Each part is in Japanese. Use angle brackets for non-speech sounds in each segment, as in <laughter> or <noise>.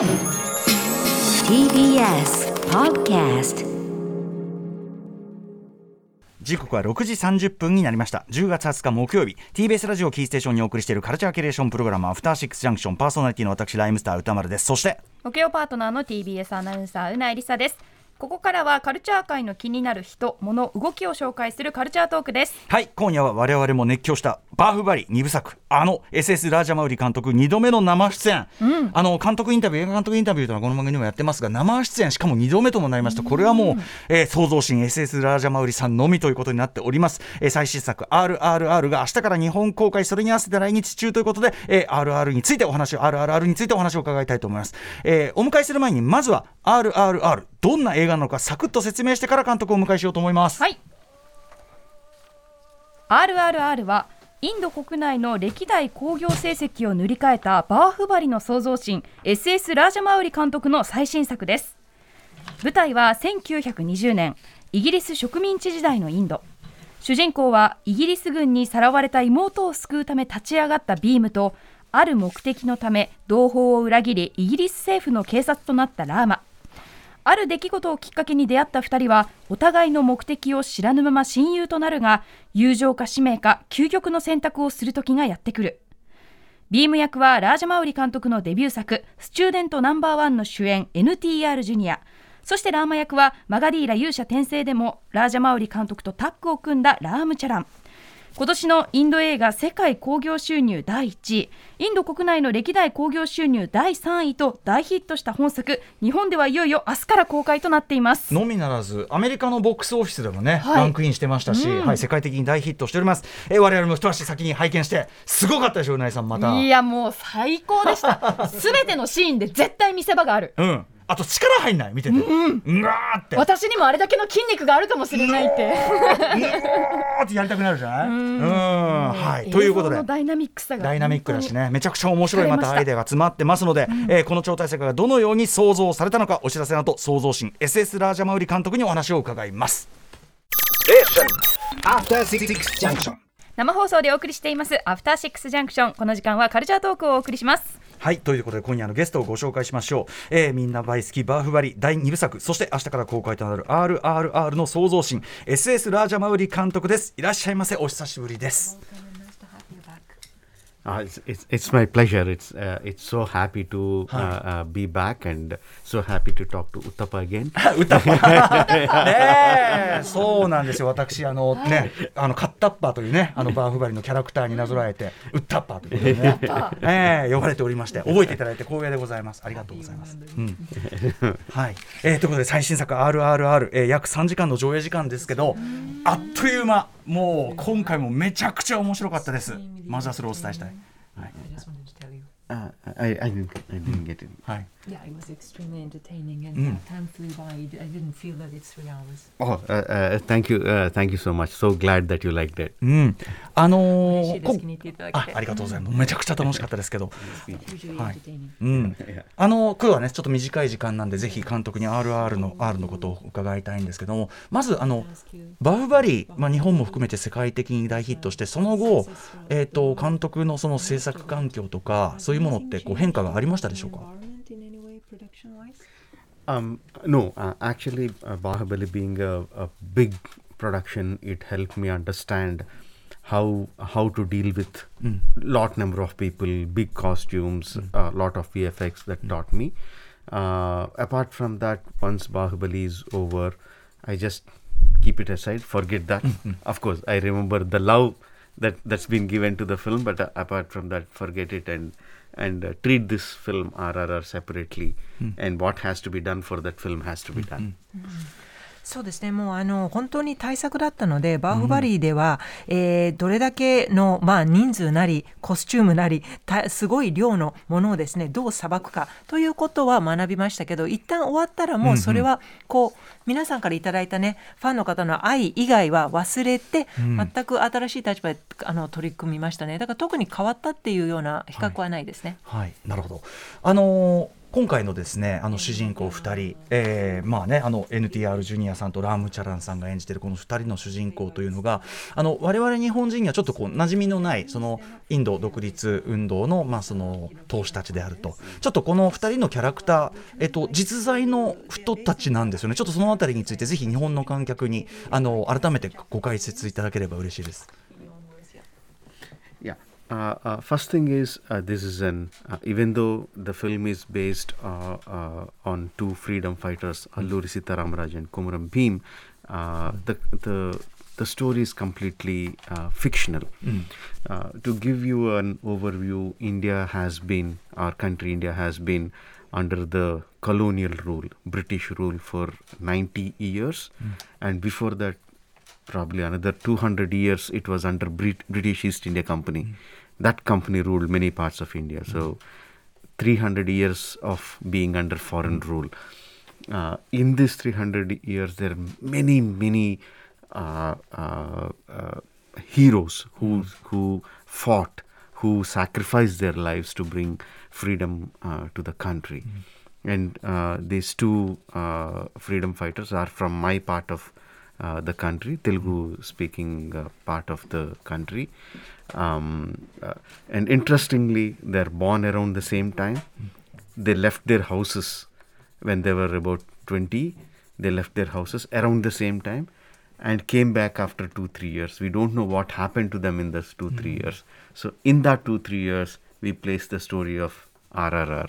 TBS Podcast 時刻は6時30分になりました。10月20日木曜日。TBS ラジオキーステーションにお送りしているカルチャーキュレーションプログラムアフターシックスジャンクションパーソナリティの私ライムスター歌丸です。そして木曜パートナーの TBS アナウンサーうないりさですここからはカルチャー界の気になる人物動きを紹介するカルチャートークです。はい今夜は我々も熱狂したバーフバリ2部作。あの SS ラージャマウリ監督2度目の生出演、あの監督インタビュー映画監督インタビューというのはこの番組でもやってますが生出演しかも2度目ともなりました。これはもう、えー創造神 SS ラージャマウリさんのみということになっております、えー最新作 RRR が明日から日本公開それに合わせて来日中ということで、えー RR についてお話を RRR についてお話を伺いたいと思います、えーお迎えする前にまずは RRR どんな映画なのかサクッと説明してから監督をお迎えしようと思います、はい。RRR はインド国内の歴代興行成績を塗り替えたバーフバリの創造神 SS ラージャマウリ監督の最新作です。舞台は1920年イギリス植民地時代のインド。主人公はイギリス軍にさらわれた妹を救うため立ち上がったビームとある目的のため同胞を裏切りイギリス政府の警察となったラーマ。ある出来事をきっかけに出会った2人はお互いの目的を知らぬまま親友となるが友情か使命か究極の選択をする時がやってくる。ビーム役はラージャマウリ監督のデビュー作「スチューデントナンバーワンの主演 NTR ジュニア。そしてラーマ役はマガディーラ勇者転生でもラージャマウリ監督とタッグを組んだラームチャラン。今年のインド映画世界興行収入第1位。インド国内の歴代興行収入第3位と大ヒットした本作。日本ではいよいよ明日から公開となっています。のみならずアメリカのボックスオフィスでもね、はい。ランクインしてましたし、うん。はい、世界的に大ヒットしております、えー我々も一足先に拝見してすごかったでしょうなぎさんまた。いやもう最高でした。<laughs> すべてのシーンで絶対見せ場がある。うんあと力入んない？見てて、うん、わーって。私にもあれだけの筋肉があるかもしれないって。うーってやりたくなるじゃない？うん。はい。ということで。ダイナミックさが。ダイナミックだしね。めちゃくちゃ面白いましたアイデアが詰まってますので、えーこの超大作がどのように創造されたのかお知らせの後創造神 SS ラージャマウリ監督にお話を伺います。After Six Junction. 生放送でお送りしていますアフターシックスジャンクションこの時間はカルチャートークをお送りしますはいということで今夜のゲストをご紹介しましょう、えーみんな大好きバーフバリ第2部作そして明日から公開となる RRR の創造神 SS ラージャマウリ監督です。いらっしゃいませ。お久しぶりです。Uh, it's, it's it's my pleasure. It's uh, it's so happy to uh, uh, be back and so happy to talk to Uttapa again. 歌っぱねえそうなんですよ。私あのねあのカッタッパーというねあのバーフバリのキャラクターになぞらえてウッタッパーということでね。ええ呼ばれておりまして覚えていただいて光栄でございます。ありがとうございます、うん。はい、えーということで最新作 RRR、えー、約3時間の上映時間ですけどあっという間もう今回もめちゃくちゃ面白かったです。まずはそお伝えしたい。はい。はい。Yeah, it was extremely entertaining, and Mm. uh, time flew by. I didn't feel that it's three hours. Oh, uh, uh, thank you, uh, thank you so much. So glad that you liked it. うん、あのーあありがとうございますめちゃくちゃ楽しかったですけど Hi. entertaining. うん、<laughs> あの今日はねちょっと短い時間なんでぜひ監督に RR の R のことを伺いたいんですけどもまずあの.バフバリー、まあ、日本も含めて世界的に大ヒットしてその後、えー、と監督のその制作環境とかそういうものってこう変化がありましたでしょうか？Environment in any way, production-wise? Um, no, uh, actually, uh, Bahubali being a, a big production, it helped me understand how how to deal with lot number of people, big costumes, a lot of VFX that taught me. Uh, apart from that, once Bahubali is over, I just keep it aside, forget that. <laughs> Of course, I remember the love that that's been given to the film, but uh, apart from that, forget it and and uh, treat this film RRR separately, hmm. and what has to be done for that film has to be hmm. done. Hmm. そうですね。もうあの本当に対策だったのでバーフバリーでは、えーどれだけの、まあ、人数なりコスチュームなりたすごい量のものをですねどうさばくかということは学びましたけど一旦終わったらもうそれはこう、皆さんからいただいたねファンの方の愛以外は忘れて、全く新しい立場であの取り組みましたね。だから特に変わったっていうような比較はないですね。はい、なるほど。あのー今回のですねあの主人公2人、えーまあね、あの NTR ジュニアさんとラーム・チャランさんが演じてるこの2人の主人公というのがあの我々日本人にはちょっとこう馴染みのないそのインド独立運動の,、まあその闘士たちであると。ちょっとこの2人のキャラクター、えっと、実在の人たちなんですよね。ちょっとそのあたりについてぜひ日本の観客にあの改めてご解説いただければ嬉しいです。Uh, uh, first thing is uh, this is an uh, even though the film is based uh, uh, on two freedom fighters Alluri Sitaramraj and Komuram Bhim, uh, the the the story is completely uh, fictional. Uh, to give you an overview, India has been our country. India has been under the colonial rule, British rule for 90 years, and before that probably another 200 years it was under Brit- british east india company that company ruled many parts of india. So 300 years of being under foreign rule. Uh, in these 300 years there are many many uh, uh, uh, heroes who who fought who sacrificed their lives to bring freedom uh, to the country. And uh, these two uh, freedom fighters are from my part of uh, the country, Telugu speaking uh, part of the country. Um, uh, and interestingly, they're born around the same time. They left their houses when they were about 20. They left their houses around the same time and came back after two, three years. We don't know what happened to them in those two, three years. So, in that two, three years, we place the story of RRR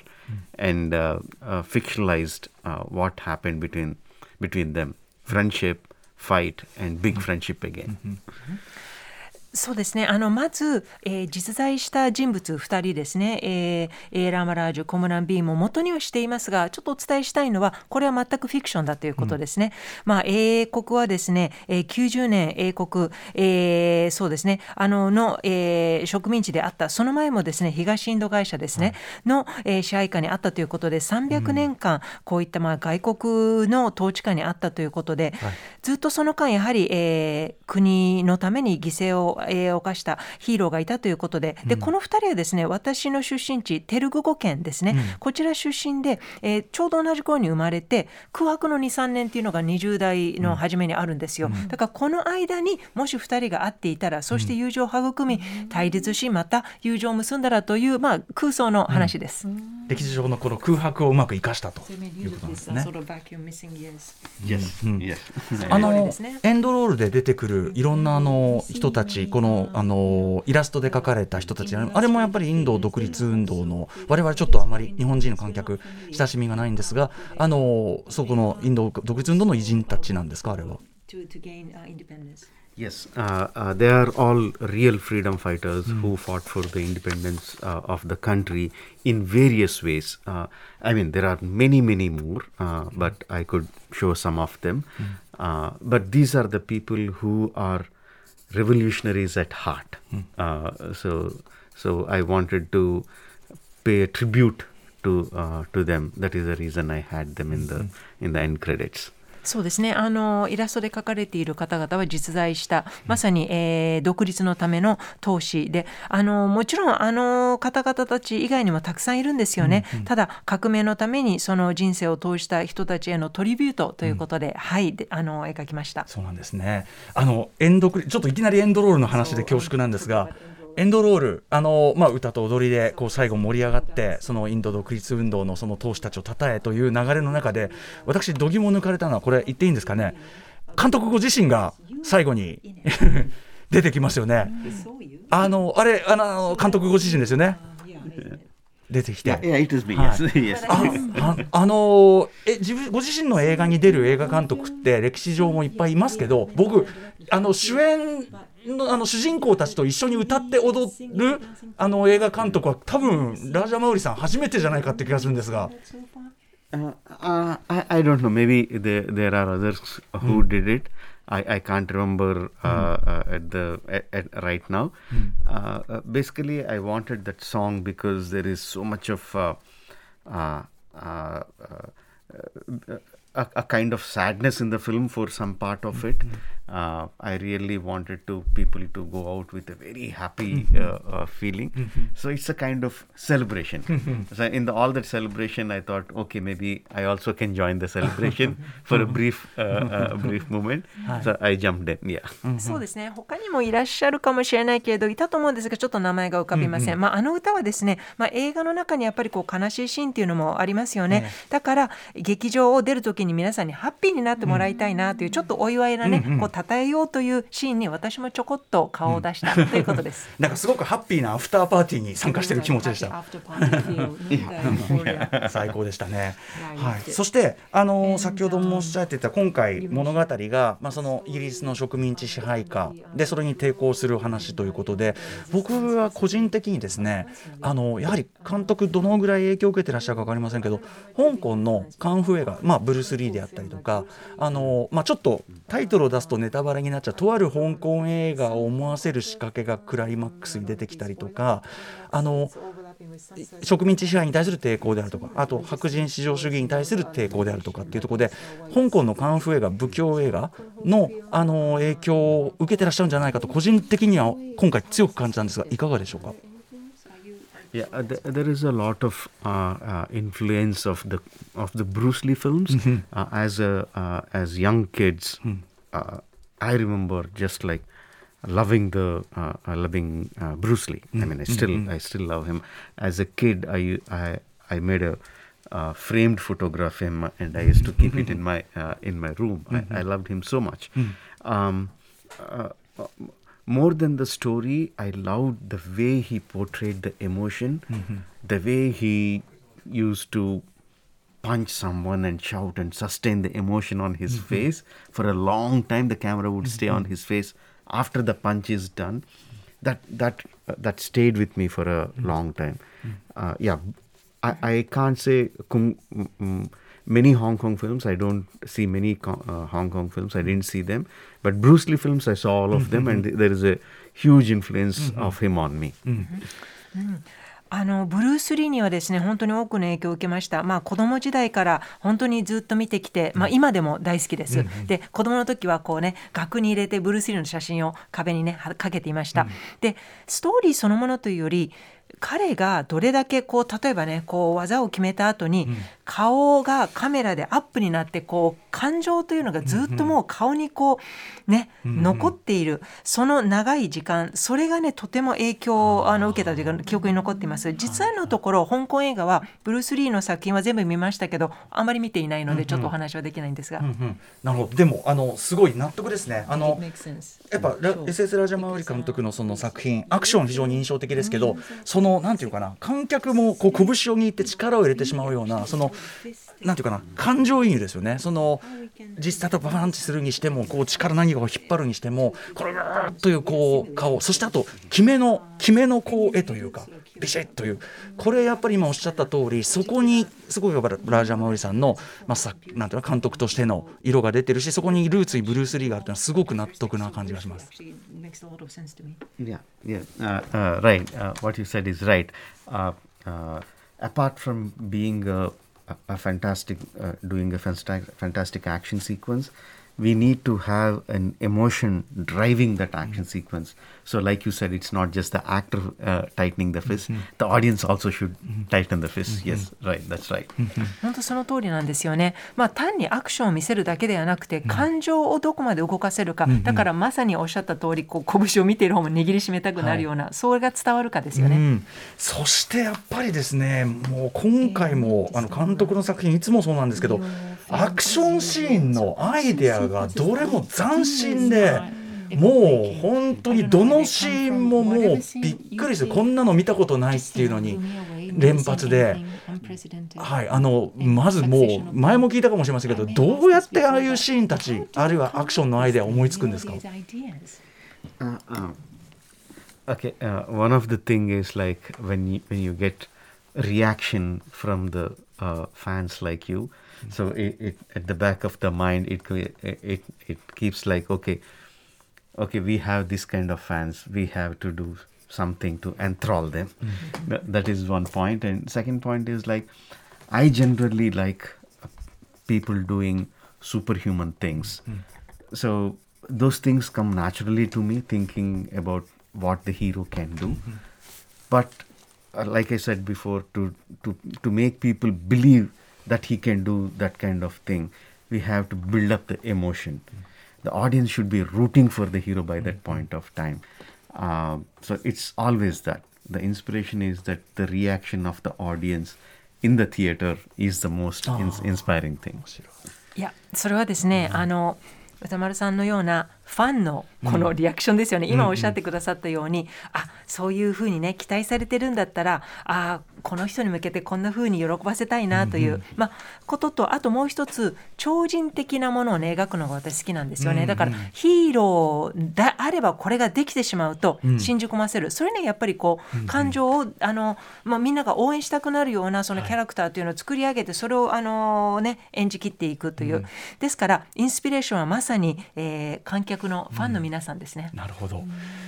and uh, uh, fictionalized uh, what happened between between them friendship fight and big friendship again mm-hmm. Mm-hmm. そうですね。あのまず、えー実在した人物2人ですね、えーえーラーマラージュ、コムラン・ビーも元にはしていますがちょっとお伝えしたいのはこれは全くフィクションだということですね。まあ、英国はですね、えー90年英国、えーそうですね。あのの、えー植民地であったその前もですね東インド会社ですね、の、えー支配下にあったということで300年間こういったまあ外国の統治下にあったということで、ずっとその間やはり、えー国のために犠牲を、えー犯したヒーローがいたということで。で、この2人はですね私の出身地テルグ語県ですね、こちら出身で、えーちょうど同じ頃に生まれて空白の23年っていうのが20代の初めにあるんですよ、だからこの間にもし2人が会っていたらそして友情を育み、対立しまた友情を結んだらという、まあ、空想の話です。歴史上のこの空白をうまく生かしたということなんです uh, ね。あのエンドロールで出てくるいろんなあの人たちこのあのイラストで描かれた人たちあれもやっぱりインド独立運動の我々ちょっとあまり日本人の観客親しみがないんですがあのそこのインド独立運動の偉人たちなんですかあれは。Uh. Yes, uh, uh, they are all real freedom fighters who fought for the independence uh, of the country in various ways. Uh, I mean, there are many, many more, uh, but I could show some of them. Uh, but these are the people who are revolutionaries at heart. Uh, so, so I wanted to pay a tribute to uh, to them. That is the reason I had them in the in the end credits. そうですねあのイラストで描かれている方々は実在したまさに、えー独立のための闘士であのもちろんあの方々たち以外にもたくさんいるんですよね、ただ革命のためにその人生を通した人たちへのトリビュートということで、はいであの描きました。そうなんですね。あのエンドちょっといきなりエンドロールの話で恐縮なんですが。エンドロールあの、まあ、歌と踊りでこう最後盛り上がってそのインド独立運動のその闘士たちを称えという流れの中で私度肝を抜かれたのはこれ言っていいんですかね監督ご自身が最後に <laughs> 出てきますよね。あのあれあの監督ご自身ですよね。出てきて。Yeah, me. Yes, <laughs> yes. あああのーえ自分ご自身の映画に出る映画監督って歴史上もいっぱいいますけど僕あの主演のあの主人公たちと一緒に歌って踊るあの映画監督は多分ラージャ・マウリさん初めてじゃないかって気がするんですが Uh, uh, I, I don't know. Maybe there there are others who did it. I, I can't remember uh, uh, at the at, at right now. Uh, uh, basically, I wanted that song because there is so much of uh, uh, uh, uh, a, a kind of sadness in the film for some part of it. Uh, I really wanted to people to go out with a very happy uh, uh, feeling. So it's a kind of celebration. so in the, all that celebration, I thought, okay, maybe I also can join the celebration for a brief uh, uh, brief moment. So I jumped in. Yeah. そうですね他にもいらっしゃるかもしれないけれどいたと思うんですがちょっと名前が浮かびません、まあ、あの歌はですね、まあ、映画の中にやっぱりこう悲しいシーンっていうのもありますよね、だから劇場を出る時に皆さんにハッピーになってもらいたいなというちょっとお祝いなね、こう称えようというシーンに私もちょこっと顔を出したということです。<laughs> なんかすごくハッピーなアフターパーティーに参加してる気持ちでした。最高でしたね。はい。そしてあの先ほどもおっしゃってた今回物語がまあそのイギリスの植民地支配下でそれに抵抗する話ということで、僕は個人的にですね、あのやはり監督どのぐらい影響を受けてらっしゃるかわかりませんけど、香港のカンフー映画、まあブルースリーであったりとか、あのまあちょっとタイトルを出すとネタバレになっちゃうとある香港映画を思わせる仕掛けがクライマックスに出てきたりとか、あの。植民地支配に対する抵抗であるとかあと白人至上主義に対する抵抗であるとかっていうところで香港のカンフー映画武教映画のあの影響を受けてらっしゃるんじゃないかと個人的には今回強く感じたんですがいかがでしょうか？Yeah, uh, th- there is a lot of uh, uh, influence of the of the Bruce Lee films. Uh, as a uh, as young kids, uh, I remember just like loving the uh, uh, loving uh, Bruce Lee. I mean, I still I still love him. As a kid, I I I made a uh, framed photograph of him, and I used to keep it in my uh, in my room. I, I loved him so much. Um, uh, more than the story, I loved the way he portrayed the emotion, the way he used to punch someone and shout and sustain the emotion on his mm-hmm. face for a long time. The camera would stay on mm-hmm. his face after the punch is done. That that uh, that stayed with me for a mm-hmm. long time. Uh, yeah, I, I can't say kung, mm, mm, many Hong Kong films. I don't see many uh, Hong Kong films. I didn't see them, but Bruce Lee films I saw all of them, and th- there is a huge influence of him on me. あのブルース・リーにはですね本当に多くの影響を受けました、まあ、子供時代から本当にずっと見てきて、まあ、今でも大好きです、で子供の時はこうね額に入れてブルース・リーの写真を壁にねはかけていました、でストーリーそのものというより彼がどれだけこう例えばねこう技を決めた後に、顔がカメラでアップになってこう感情というのがずっともう顔にこうね、残っている。その長い時間それがねとても影響をあの受けたというか記憶に残っています。実際のところ香港映画はブルース・リーの作品は全部見ましたけどあまり見ていないのでちょっとお話はできないんですが、うんなるほど。でもあのすごい納得ですね。あの It makes sense. やっぱラ SS ラジャマウリ監督のその作品アクション非常に印象的ですけど、そのなんていうかな観客もこう拳を握って力を入れてしまうようなそのなんていうかな感情移入ですよねその実際とパンチするにしてもこう力何かを引っ張るにしてもこれガーッというこう顔そしてあと決めの決めのこう絵というかビシッというこれやっぱり今おっしゃった通りそこにすごいやっぱりラージャマウリさんの、まあ、さなんていうの監督としての色が出てるしそこにルーツにブルース・リーがあるというのはすごく納得な感じがします。Yeah, yeah, uh, uh, right. Uh, what you said is right. Uh, uh, apart from being a, a, fantastic, uh, doing a fantastic, fantastic action sequence, we need to have an emotion driving that action sequence. So, like you said, it's not just the actor uh, tightening the fist; the audience also should tighten the fist. Yes, right. That's right. 本当その通りなんですよね。まあ単にアクションを見せるだけではなくて、感情をどこまで動かせるか、だからまさにおっしゃった通り、こう拳を見ている方も握りしめたくなるような、それが伝わるかですよね。うん、そしてやっぱりですねもう今回もあの監督の作品いつもそうなんですけどアクションシーンのアイデアがどれも斬新で。もう本当にどのシーンももうびっくりするこんなの見たことないっていうのに連発で、はい、あのまずもう前も聞いたかもしれませんけどどうやってああいうシーンたちあるいはアクションのアイデアを思いつくんですか？Uh, uh, okay, uh, one of the thing is like when you when you get reaction from the uh, fans like you, so it, it at the back of the mind it it it keeps like okay, okay we have this kind of fans, we have to do something to enthrall them. Mm-hmm. Th- that is one point, and second point is like I generally like people doing superhuman things. Mm. So those things come naturally to me, thinking about what the hero can do. Mm-hmm. But uh, like I said before, to to to make people believe that he can do that kind of thing, we have to build up the emotion. The audience should be rooting for the hero by that point of time. Um, so it's always that the inspiration is that the reaction of the audience in the theater is the most ins- inspiring thing. いやそれはですね、あの歌丸さんのような ファンのこのリアクションですよね、今おっしゃってくださったように、あそういうふうにね期待されてるんだったらあこの人に向けてこんなふうに喜ばせたいなという、まあ、こととあともう一つ超人的なものをね描くのが私好きなんですよね、だからヒーローであればこれができてしまうと信じ込ませる、それねやっぱりこう感情をあの、まあ、みんなが応援したくなるようなそのキャラクターというのを作り上げてそれをあの、ね、演じきっていくという、ですからインスピレーションはまさに、えー観客のファンの皆さんですね。なるほど。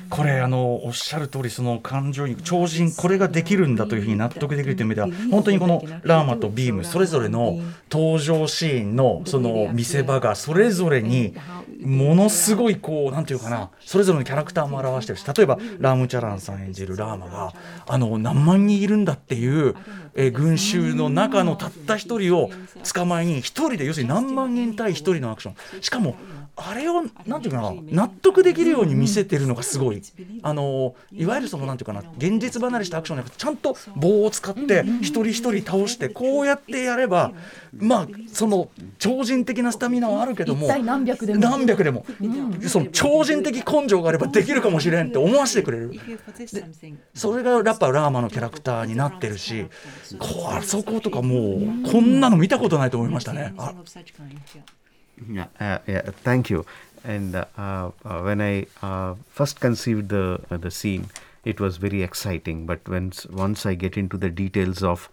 これあのおっしゃる通りその感情に超人これができるんだというふうに納得できるという意味では本当にこのラーマとビームそれぞれの登場シーンのその見せ場がそれぞれにものすごいこうなんていうかなそれぞれのキャラクターも表してるし例えばラームチャランさん演じるラーマがあの何万人いるんだっていうえー群衆の中のたった一人を捕まえに一人で要するに何万人対一人のアクションしかもあれをなんていうかな納得できるように見せてるのがすごい。あのいわゆるそのなんていうかな現実離れしたアクションじゃなくてちゃんと棒を使って一人一人倒してこうやってやればまあその超人的なスタミナはあるけども何百でも。何百でも。その超人的根性があればできるかもしれんって思わせてくれる。それがやっぱラーマのキャラクターになってるしこあそことかもうこんなの見たことないと思いましたね。あ something of such kind. Yeah. Uh, yeah. Thank you. And uh, uh, when I uh, first conceived the uh, the scene, it was very exciting. But once once I get into the details of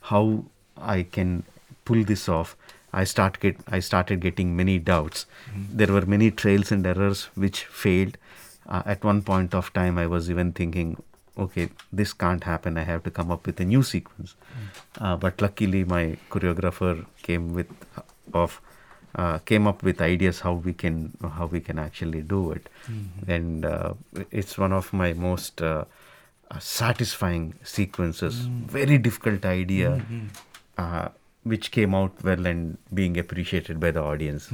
how I can pull this off, I start get I started getting many doubts. There were many trails and errors which failed. Uh, at one point of time, I was even thinking, okay, this can't happen. I have to come up with a new sequence. Uh, but luckily, my choreographer came with of uh, came up with ideas how we can how we can actually do it, and uh, it's one of my most uh, uh, satisfying sequences. Very difficult idea, uh, which came out well and being appreciated by the audience.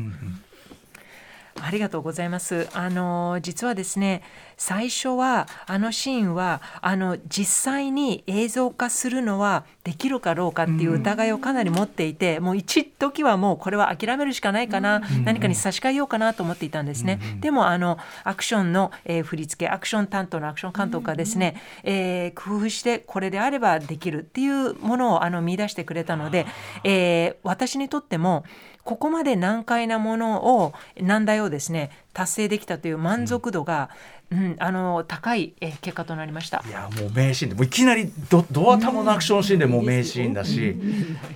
ありがとうございます。あの実はですね、最初はあのシーンはあの実際に映像化するのはできるかどうかっていう疑いをかなり持っていて、もう一時はもうこれは諦めるしかないかな、何かに差し替えようかなと思っていたんですね。でもあのアクションの、えー振り付け、アクション担当のアクション監督がですね、えー工夫してこれであればできるっていうものをあの見出してくれたので、えー私にとってもここまで難解なものを難題をですね達成できたという満足度が、うんあの高いえー結果となりましたい。やもう名シーンでもういきなりドドア玉のアクションシーンでもう名シーンだし、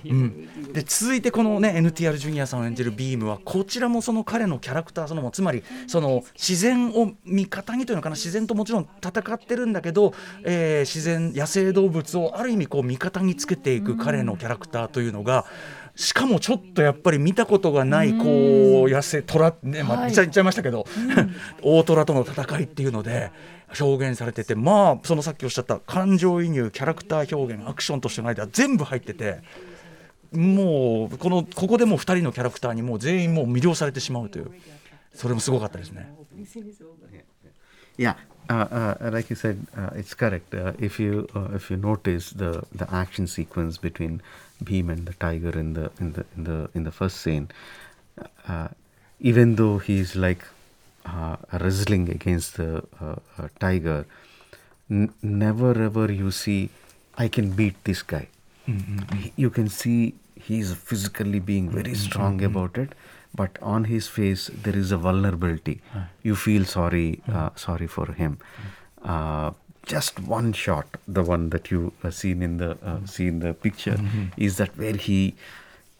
うん、で続いてこのね NTR ジュニアさんを演じるビームはこちらもその彼のキャラクターそのものつまりその自然を味方にというのかな自然ともちろん戦ってるんだけど、えー自然野生動物をある意味こう味方につけていく彼のキャラクターというのが。しかもちょっとやっぱり見たことがないこう野生虎ねまあ言っちゃ言っちゃいましたけど、大虎との戦いっていうので表現されててまあそのさっきおっしゃった感情移入キャラクター表現アクションとしての間全部入っててもうこのここでもう2人のキャラクターにもう全員もう魅了されてしまうという。それもすごかったですね。<laughs> Yeah, uh, uh, like you said, uh, it's correct. Uh, if you uh, if you notice the the action sequence between Bhim and the tiger in the in the in the in the first scene, uh, even though he's like uh, wrestling against the tiger, n- never ever you see, I can beat this guy. He- You can see he's physically being very strong about it, but on his face there is a vulnerability. You feel sorry, uh, sorry for him. Uh, just one shot, the one that you uh, seen in the uh, see in the picture, is that where he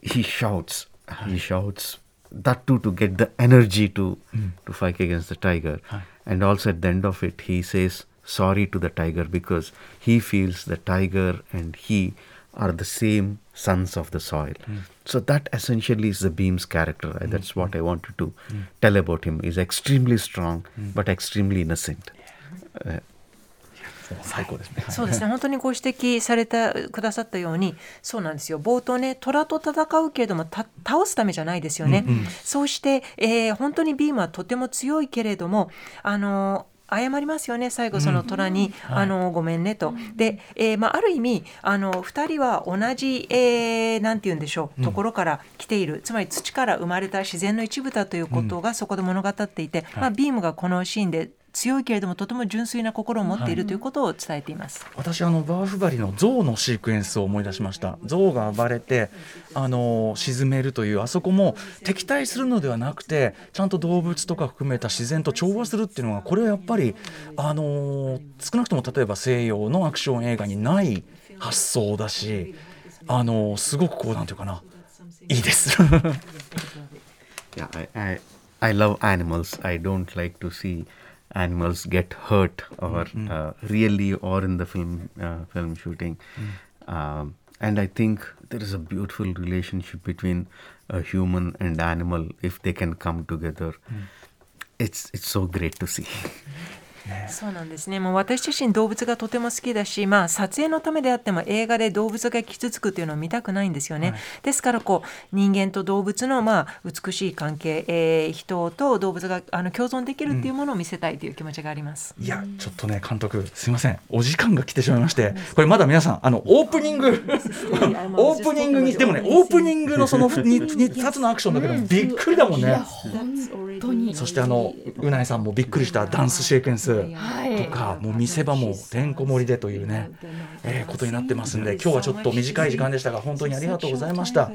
he shouts, he shouts that too to get the energy to to fight against the tiger, and also at the end of it he says sorry to the tiger because he feels the tiger and he are the same sons of the soil. So that essentially is the Beam's character. Uh, That's what I wanted to tell about him. He's extremely strong, but extremely innocent. Uh, 最高ですねそうですね本当にご指摘されたくださったようにそうなんですよ冒頭ね虎と戦うけれどもた倒すためじゃないですよね、そうして、えー本当にビームはとても強いけれどもあの謝りますよね最後その虎に、あのごめんねと。で、えーまあ、ある意味あの2人は同じ、えーなんて言うんでしょうところから来ている、つまり土から生まれた自然の一部だということがそこで物語っていて、まあ、ビームがこのシーンで強いけれどもとても純粋な心を持っているということを伝えています。私あのバーフバリの象のシークエンスを思い出しました象が暴れてあの沈めるというあそこも敵対するのではなくてちゃんと動物とか含めた自然と調和するっていうのがこれはやっぱりあの少なくとも例えば西洋のアクション映画にない発想だしあのすごくこうなんていうかないいです。<laughs> yeah, I, I, I love animals. I don't like to see animals get hurt or uh, really or in the film uh, film shooting. Um, and I think there is a beautiful relationship between a human and animal if they can come together. It's it's so great to see. <laughs> そうなんですね。もう私自身動物がとても好きだし、まあ撮影のためであっても映画で動物が傷つくというのを見たくないんですよね。ですからこう人間と動物のまあ美しい関係、えー人と動物があの共存できるっていうものを見せたいという気持ちがあります。いやちょっとね監督すいません。お時間が来てしまいましてこれまだ皆さんあのオープニング <laughs> <laughs> オープニングにでもねオープニングのその 2, <laughs> つのアクションだけでもびっくりだもんね。そしてあのうないさんもびっくりしたダンスシークエンスとかもう見せ場もてんこ盛りでというね、えーことになってますんで今日はちょっと短い時間でしたが本当にありがとうございました。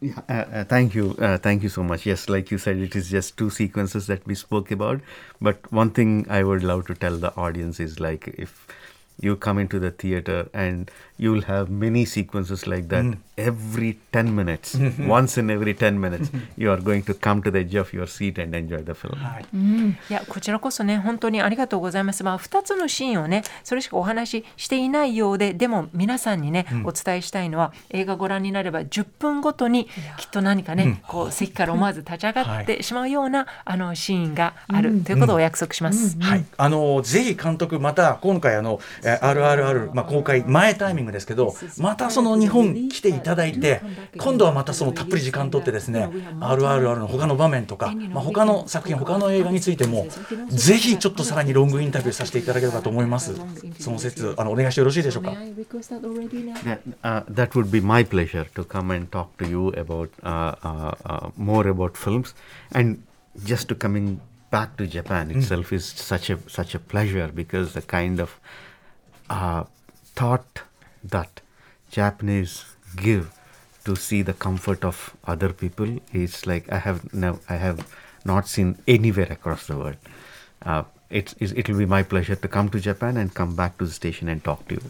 Yeah, uh, uh, thank you, uh, thank you so much. Yes, like you said, it is just two sequences that we spoke about. But one thing I would love to tell the audience is like if you come into the theater and you will have many sequences like that every 10 minutes. <laughs> Once in every 10 minutes you are going to come to the edge of your seat and enjoy the film. いやこちらこそね本当にありがとうございます。まあ2つのシーンをねそれしかお話ししていないようででも皆さんにね、お伝えしたいのは映画ご覧になれば10分ごとにきっと何かね、こう席から思わず立ち上がってしまうような、あのシーンがある、ということをお約束します。はい、あのぜひ監督また今回あのえー RRR まあ公開前タイミングですけどまたその日本来ていただいて今度はまたそのたっぷり時間取ってですね RRR の他の場面とかまあ他の作品他の映画についてもぜひちょっとさらにロングインタビューさせていただければと思いますその説あのお願いしてよろしいでしょうか May I request that already now? Yeah, uh, that would be my pleasure to come and talk to you about uh, uh, uh, more about films, and just to coming back to Japan itself is such a such a pleasure because the kind of uh, thought that Japanese give to see the comfort of other people is like I have no, I have not seen anywhere across the world. Uh, it's, it's, it will be my pleasure to come to Japan and come back to the station and talk to you.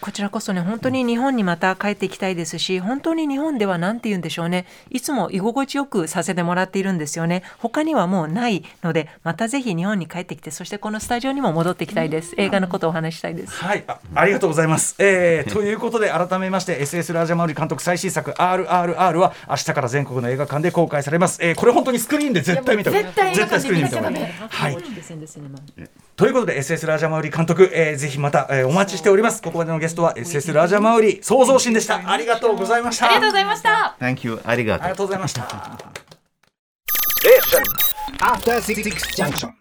こちらこそね本当に日本にまた帰ってきたいですし本当に日本では何て言うんでしょうね。いつも居心地よくさせてもらっているんですよね。他にはもうないのでまたぜひ日本に帰ってきてそしてこのスタジオにも戻ってきたいです。映画のことをお話ししたいです。はい、あありがとうございます。えーということで改めまして SS ラージャマウリ監督最新作 RRR は明日から全国の映画館で公開されます。えーこれ本当にスクリーンで絶対見て絶対絶対スクリーンで見て見なきゃダメはい。The cinema. ということで SS ラージャマウリ監督、えーぜひまた、えーお待ちしております。ここまでのゲストは SS ラージャマウリ創造神でした。ありがとうございました。ありがとうございました。Thank you. あり.がとうございました。<laughs> After Six Junction.